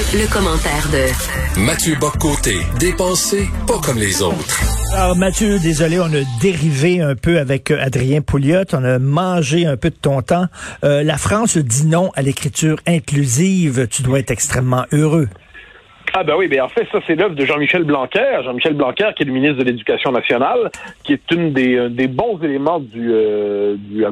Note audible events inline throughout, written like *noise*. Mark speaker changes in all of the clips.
Speaker 1: Le, commentaire de
Speaker 2: Mathieu Boccoté, dépensé pas comme les autres.
Speaker 3: Alors Mathieu, désolé, on a dérivé un peu avec euh, Adrien Pouliot, on a mangé un peu de ton temps. Euh, la France dit non à l'écriture inclusive, tu dois être extrêmement heureux.
Speaker 4: Ah ben oui, ben en fait, ça c'est l'œuvre de Jean-Michel Blanquer. Jean-Michel Blanquer, qui est le ministre de l'Éducation nationale, qui est une des, euh, des bons éléments du, euh, du,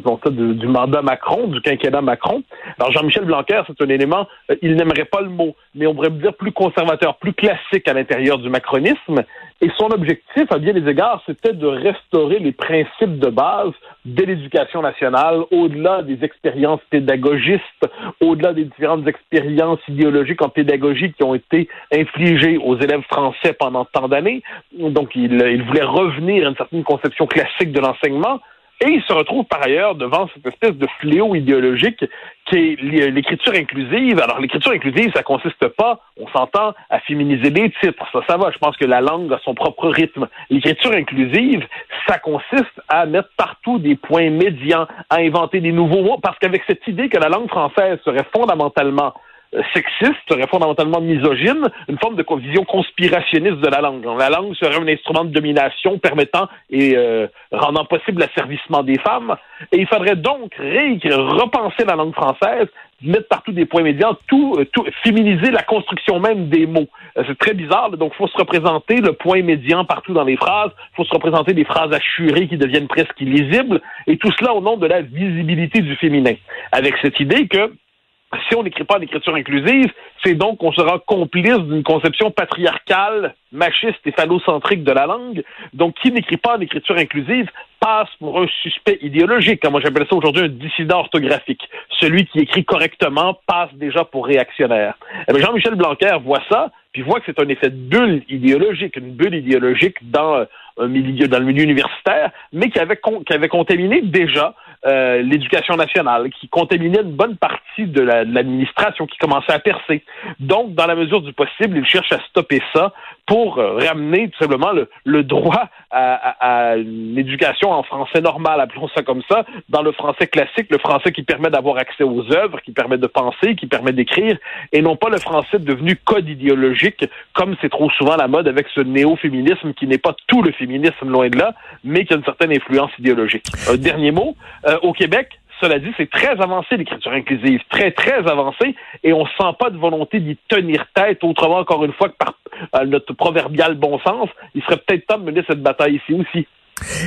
Speaker 4: du, mandat Macron, du quinquennat Macron. Alors Jean-Michel Blanquer, c'est un élément, euh, il n'aimerait pas le mot, mais on pourrait dire plus conservateur, plus classique à l'intérieur du macronisme. Et son objectif, à bien des égards, c'était de restaurer les principes de base de l'éducation nationale, au-delà des expériences pédagogistes, au-delà des différentes expériences idéologiques en pédagogie qui ont été infligées aux élèves français pendant tant d'années. Donc, il, il voulait revenir à une certaine conception classique de l'enseignement. Et il se retrouve par ailleurs devant cette espèce de fléau idéologique l'écriture inclusive. Alors l'écriture inclusive, ça consiste pas, on s'entend, à féminiser les titres. Ça, ça va. Je pense que la langue a son propre rythme. L'écriture inclusive, ça consiste à mettre partout des points médians, à inventer des nouveaux mots, parce qu'avec cette idée que la langue française serait fondamentalement sexiste, serait fondamentalement misogyne, une forme de vision conspirationniste de la langue. La langue serait un instrument de domination permettant et euh, rendant possible l'asservissement des femmes. Et il faudrait donc réécrire, repenser la langue française, mettre partout des points médians, tout, euh, tout féminiser la construction même des mots. C'est très bizarre, donc faut se représenter le point médian partout dans les phrases, faut se représenter des phrases assurées qui deviennent presque illisibles, et tout cela au nom de la visibilité du féminin. Avec cette idée que si on n'écrit pas en écriture inclusive, c'est donc qu'on sera complice d'une conception patriarcale, machiste et phallocentrique de la langue. Donc, qui n'écrit pas en écriture inclusive passe pour un suspect idéologique. Moi, j'appelle ça aujourd'hui un dissident orthographique. Celui qui écrit correctement passe déjà pour réactionnaire. Eh Jean-Michel Blanquer voit ça, puis voit que c'est un effet de bulle idéologique, une bulle idéologique dans euh, milieu, le milieu universitaire, mais qui avait, qui avait contaminé déjà euh, l'éducation nationale, qui contaminait une bonne partie de l'administration qui commençait à percer. Donc, dans la mesure du possible, il cherche à stopper ça pour euh, ramener tout simplement le, droit à, une éducation en français normal, appelons ça comme ça, dans le français classique, le français qui permet d'avoir accès aux œuvres, qui permet de penser, qui permet d'écrire, et non pas le français devenu code idéologique, comme c'est trop souvent la mode avec ce néo-féminisme qui n'est pas tout le féminisme, loin de là, mais qui a une certaine influence idéologique. Un dernier mot, euh, au Québec, cela dit, c'est très avancé l'écriture inclusive, très très avancé, et on sent pas de volonté d'y tenir tête autrement encore une fois que par euh, notre proverbial bon sens. Il serait peut-être temps de mener cette bataille ici aussi.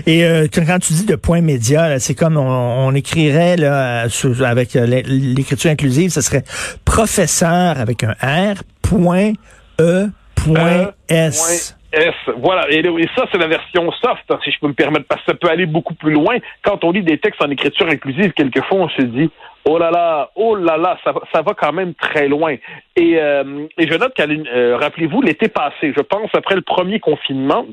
Speaker 3: Et euh, quand tu dis de point média, c'est comme on, écrirait là, avec euh, l'écriture inclusive, ce serait professeur avec un R, point E, point S.
Speaker 4: S. Voilà. Et, ça, c'est la version soft, hein, si je peux me permettre, parce que ça peut aller beaucoup plus loin. Quand on lit des textes en écriture inclusive, quelquefois, on se dit, oh là là, oh là là, ça, ça va quand même très loin. Et, euh, et je note qu'à euh, rappelez-vous, l'été passé, je pense, après le premier confinement,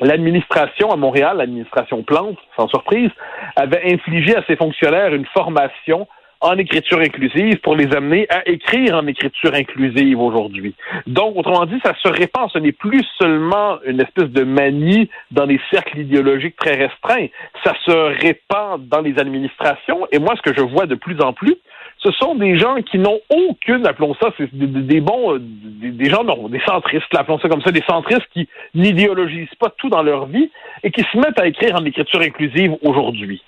Speaker 4: l'administration à Montréal, l'administration Plante, sans surprise, avait infligé à ses fonctionnaires une formation en écriture inclusive pour les amener à écrire en écriture inclusive aujourd'hui. Donc, autrement dit, ça se répand. Ce n'est plus seulement une espèce de manie dans les cercles idéologiques très restreints. Ça se répand dans les administrations. Et moi, ce que je vois de plus en plus, ce sont des gens qui n'ont aucune, appelons ça, c'est des, bons, des, gens, non, des centristes, appelons ça comme ça, des centristes qui n'idéologisent pas tout dans leur vie et qui se mettent à écrire en écriture inclusive aujourd'hui.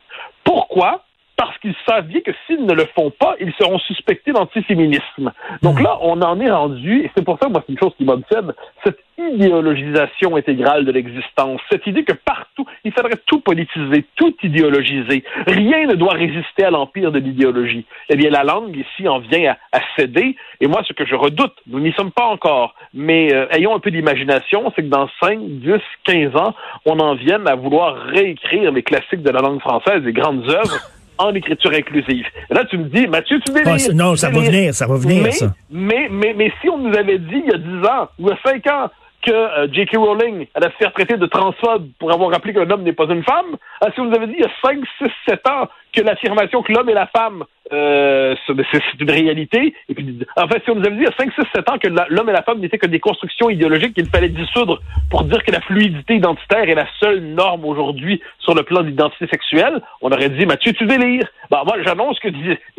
Speaker 4: Pourquoi? Parce qu'ils savent bien que s'ils ne le font pas, ils seront suspectés d'antiséminisme. Donc là, on en est rendu, et c'est pour ça, moi, c'est une chose qui m'obsède, cette idéologisation intégrale de l'existence, cette idée que partout, il faudrait tout politiser, tout idéologiser. Rien ne doit résister à l'empire de l'idéologie. Eh bien, la langue, ici, en vient à, céder, et moi, ce que je redoute, nous n'y sommes pas encore, mais euh, ayons un peu d'imagination, c'est que dans 5, 10, 15 ans, on en vienne à vouloir réécrire les classiques de la langue française, les grandes œuvres, en écriture inclusive. là, tu me dis, Mathieu, tu délires.
Speaker 3: Non, ça va venir, ça va venir,
Speaker 4: mais,
Speaker 3: ça.
Speaker 4: Mais, mais, mais si on nous avait dit il y a 10 ans ou il y a 5 ans que euh, J.K. Rowling allait se faire traiter de transphobe pour avoir rappelé qu'un homme n'est pas une femme, ah, si on nous avait dit il y a 5, 6, 7 ans que l'affirmation que l'homme et la femme euh, c'est une réalité. Et puis, en fait, si on nous avait dit il y a 5, 6, 7 ans que l'homme et la femme n'étaient que des constructions idéologiques qu'il fallait dissoudre pour dire que la fluidité identitaire est la seule norme aujourd'hui sur le plan de l'identité sexuelle, on aurait dit Mathieu, tu délires. Bah, moi, j'annonce que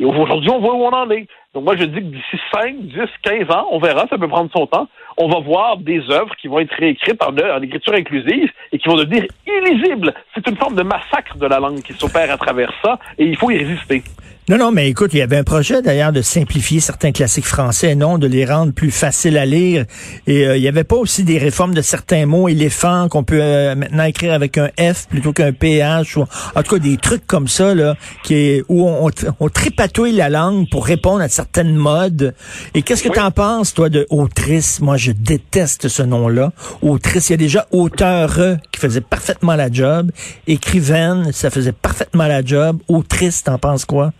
Speaker 4: aujourd'hui, on voit où on en est. Donc moi, je dis que d'ici 5, 10, 15 ans, on verra, ça peut prendre son temps, on va voir des œuvres qui vont être réécrites en, en écriture inclusive et qui vont devenir illisibles. C'est une forme de massacre de la langue qui s'opère à travers ça et il faut y résister.
Speaker 3: Non, non, mais écoute, il y avait un projet d'ailleurs de simplifier certains classiques français, non, de les rendre plus faciles à lire. Et euh, il y avait pas aussi des réformes de certains mots éléphants qu'on peut euh, maintenant écrire avec un F plutôt qu'un PH, ou en tout cas des trucs comme ça là, qui est, où on, on, tripatouille la langue pour répondre à Et qu'est-ce que tu en penses, toi, de autrice? Moi, je déteste ce nom-là. Autrice, il y a déjà auteur qui faisait parfaitement la job, écrivaine, ça faisait parfaitement la job. Autrice, t'en penses quoi?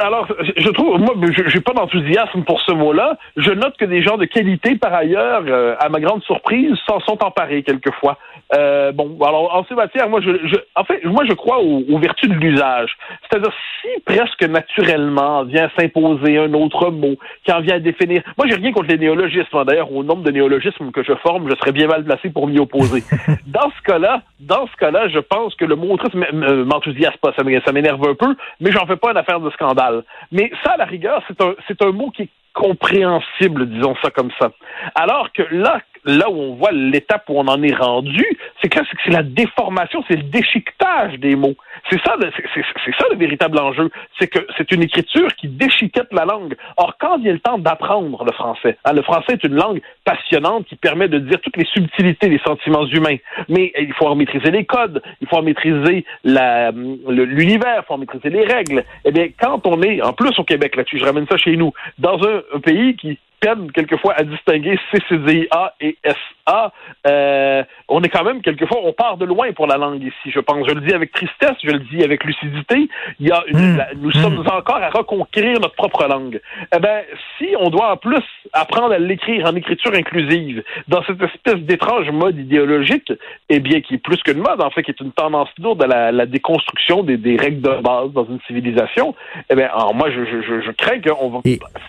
Speaker 4: Alors, je trouve, moi, je n'ai pas d'enthousiasme pour ce mot-là. Je note que des gens de qualité, par ailleurs, euh, à ma grande surprise, s'en sont emparés quelquefois. Euh, bon, alors en ces matières, moi, je, je, en fait, moi, je crois aux, vertus de l'usage. C'est-à-dire, si presque naturellement vient s'imposer un autre mot qui en vient à définir. Moi, j'ai rien contre les néologismes. Hein. D'ailleurs, au nombre de néologismes que je forme, je serais bien mal placé pour m'y opposer. *laughs* dans ce cas-là, dans ce cas-là, je pense que le mot autrice m'enthousiasme pas. Ça m'énerve un peu, mais j'en fais pas une affaire de scandale. Mais ça, à la rigueur, c'est un, c'est un mot qui est compréhensible, disons ça comme ça. Alors que là, là où on voit l'étape où on en est rendu, c'est que c'est la déformation, c'est le déchiquetage des mots. C'est ça, c'est ça le véritable enjeu. C'est que c'est une écriture qui déchiquette la langue. Or, quand vient le temps d'apprendre le français, hein, le français est une langue passionnante qui permet de dire toutes les subtilités des sentiments humains. Mais il faut en maîtriser les codes, il faut en maîtriser l'univers, il faut en maîtriser les règles. Eh bien, quand on est, en plus au Québec là-dessus, je ramène ça chez nous, dans un pays qui peine quelquefois à distinguer CCDA et SA. Euh, on est quand même quelquefois, on part de loin pour la langue ici, je pense. Je le dis avec tristesse, je le dis avec lucidité. Il y a hmm. nous sommes hmm. encore à reconquérir notre propre langue. Eh ben, si on doit en plus apprendre à l'écrire en écriture inclusive dans cette espèce d'étrange mode idéologique, eh bien, qui est plus qu'une mode, en fait, qui est une tendance lourde à la, déconstruction des, règles de base dans une civilisation, eh bien, moi, je, je, je, crains qu'on va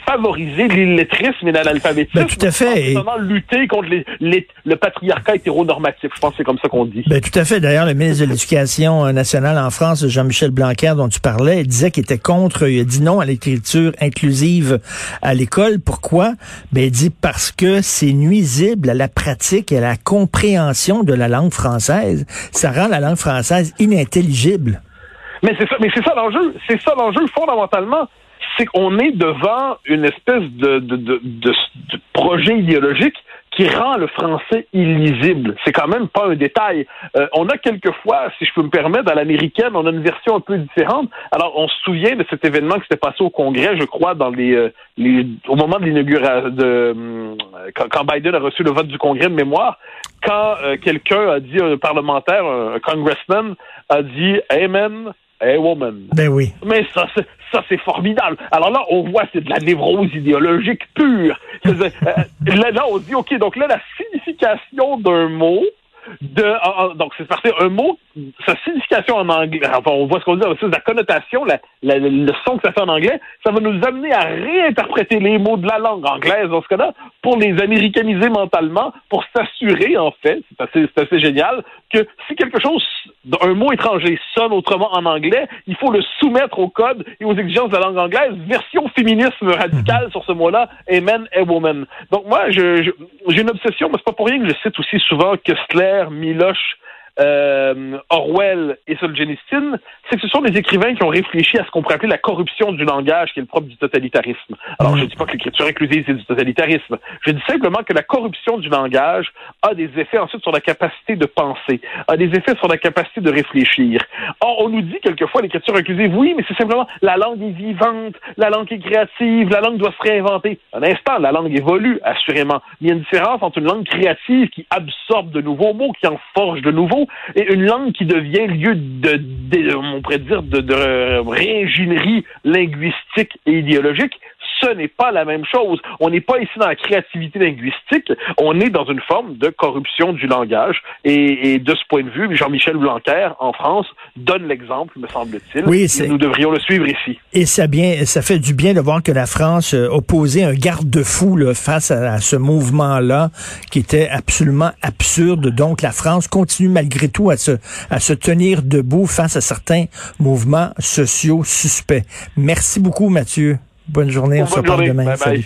Speaker 4: favoriser l'illettrisme mais dans l'alphabétisme.
Speaker 3: Ben, tout à fait.
Speaker 4: lutter contre les, le patriarcat hétéronormatif. Je pense que c'est comme ça qu'on dit.
Speaker 3: Ben, tout à fait. D'ailleurs, le ministre de l'Éducation euh, nationale en France, Jean-Michel Blanquer, dont tu parlais, il disait qu'il était contre, il a dit non à l'écriture inclusive à l'école. Pourquoi? Ben, il dit parce que c'est nuisible à la pratique et à la compréhension de la langue française. Ça rend la langue française inintelligible.
Speaker 4: Mais c'est ça, mais c'est ça l'enjeu. C'est ça l'enjeu fondamentalement c'est qu'on est devant une espèce de, projet idéologique qui rend le français illisible. C'est quand même pas un détail. Euh, on a quelquefois, si je peux me permettre, à l'américaine, on a une version un peu différente. Alors, on se souvient de cet événement qui s'était passé au Congrès, je crois, dans les, euh, au moment de l'inauguration, de euh, quand, Biden a reçu le vote du Congrès de mémoire, quand quelqu'un a dit, un parlementaire, un congressman, a dit Amen, a woman.
Speaker 3: Ben oui.
Speaker 4: Mais ça, ça c'est formidable. Alors là, on voit, c'est de la névrose idéologique pure. Euh, là, là, on dit, OK, donc là, la signification d'un mot, de, donc c'est parce que un mot, sa signification en anglais, enfin on voit ce qu'on dit, la connotation, le son que ça fait en anglais, ça va nous amener à réinterpréter les mots de la langue anglaise dans ce cas-là pour les américaniser mentalement, pour s'assurer en fait, c'est assez, assez génial, que si quelque chose, un mot étranger sonne autrement en anglais, il faut le soumettre au code et aux exigences de la langue anglaise, version féminisme radical sur ce mot-là, amen et woman. Donc moi, j'ai une obsession, mais c'est pas pour rien que je cite aussi souvent Kessler, Miloche, euh, Orwell et Solzhenitsyn, c'est que ce sont des écrivains qui ont réfléchi à ce qu'on pourrait appeler la corruption du langage, qui est le propre du totalitarisme. Alors, je ne dis pas que l'écriture inclusive, c'est du totalitarisme. Je dis simplement que la corruption du langage a des effets ensuite sur la capacité de penser, a des effets sur la capacité de réfléchir. Or, on nous dit quelquefois l'écriture inclusive, oui, mais c'est simplement la langue est vivante, la langue est créative, la langue doit se réinventer. Un instant, la langue évolue, assurément. il y a une différence entre une langue créative qui absorbe de nouveaux mots, qui en forge de nouveaux, et une langue qui devient lieu de, de on pourrait dire, de, de réingénierie linguistique et idéologique ce n'est pas la même chose. On n'est pas ici dans la créativité linguistique, on est dans une forme de corruption du langage. Et, de ce point de vue, Jean-Michel Blanquer, en France, donne l'exemple, me semble-t-il. Oui, nous devrions le suivre ici.
Speaker 3: Et ça, bien, ça fait du bien de voir que la France euh, opposait un garde-fou face à, ce mouvement-là qui était absolument absurde. Donc, la France continue malgré tout à se, à se tenir debout face à certains mouvements sociaux suspects. Merci beaucoup, Mathieu. Bonne journée, on se reparle demain.
Speaker 4: Bye bye.
Speaker 3: Salut.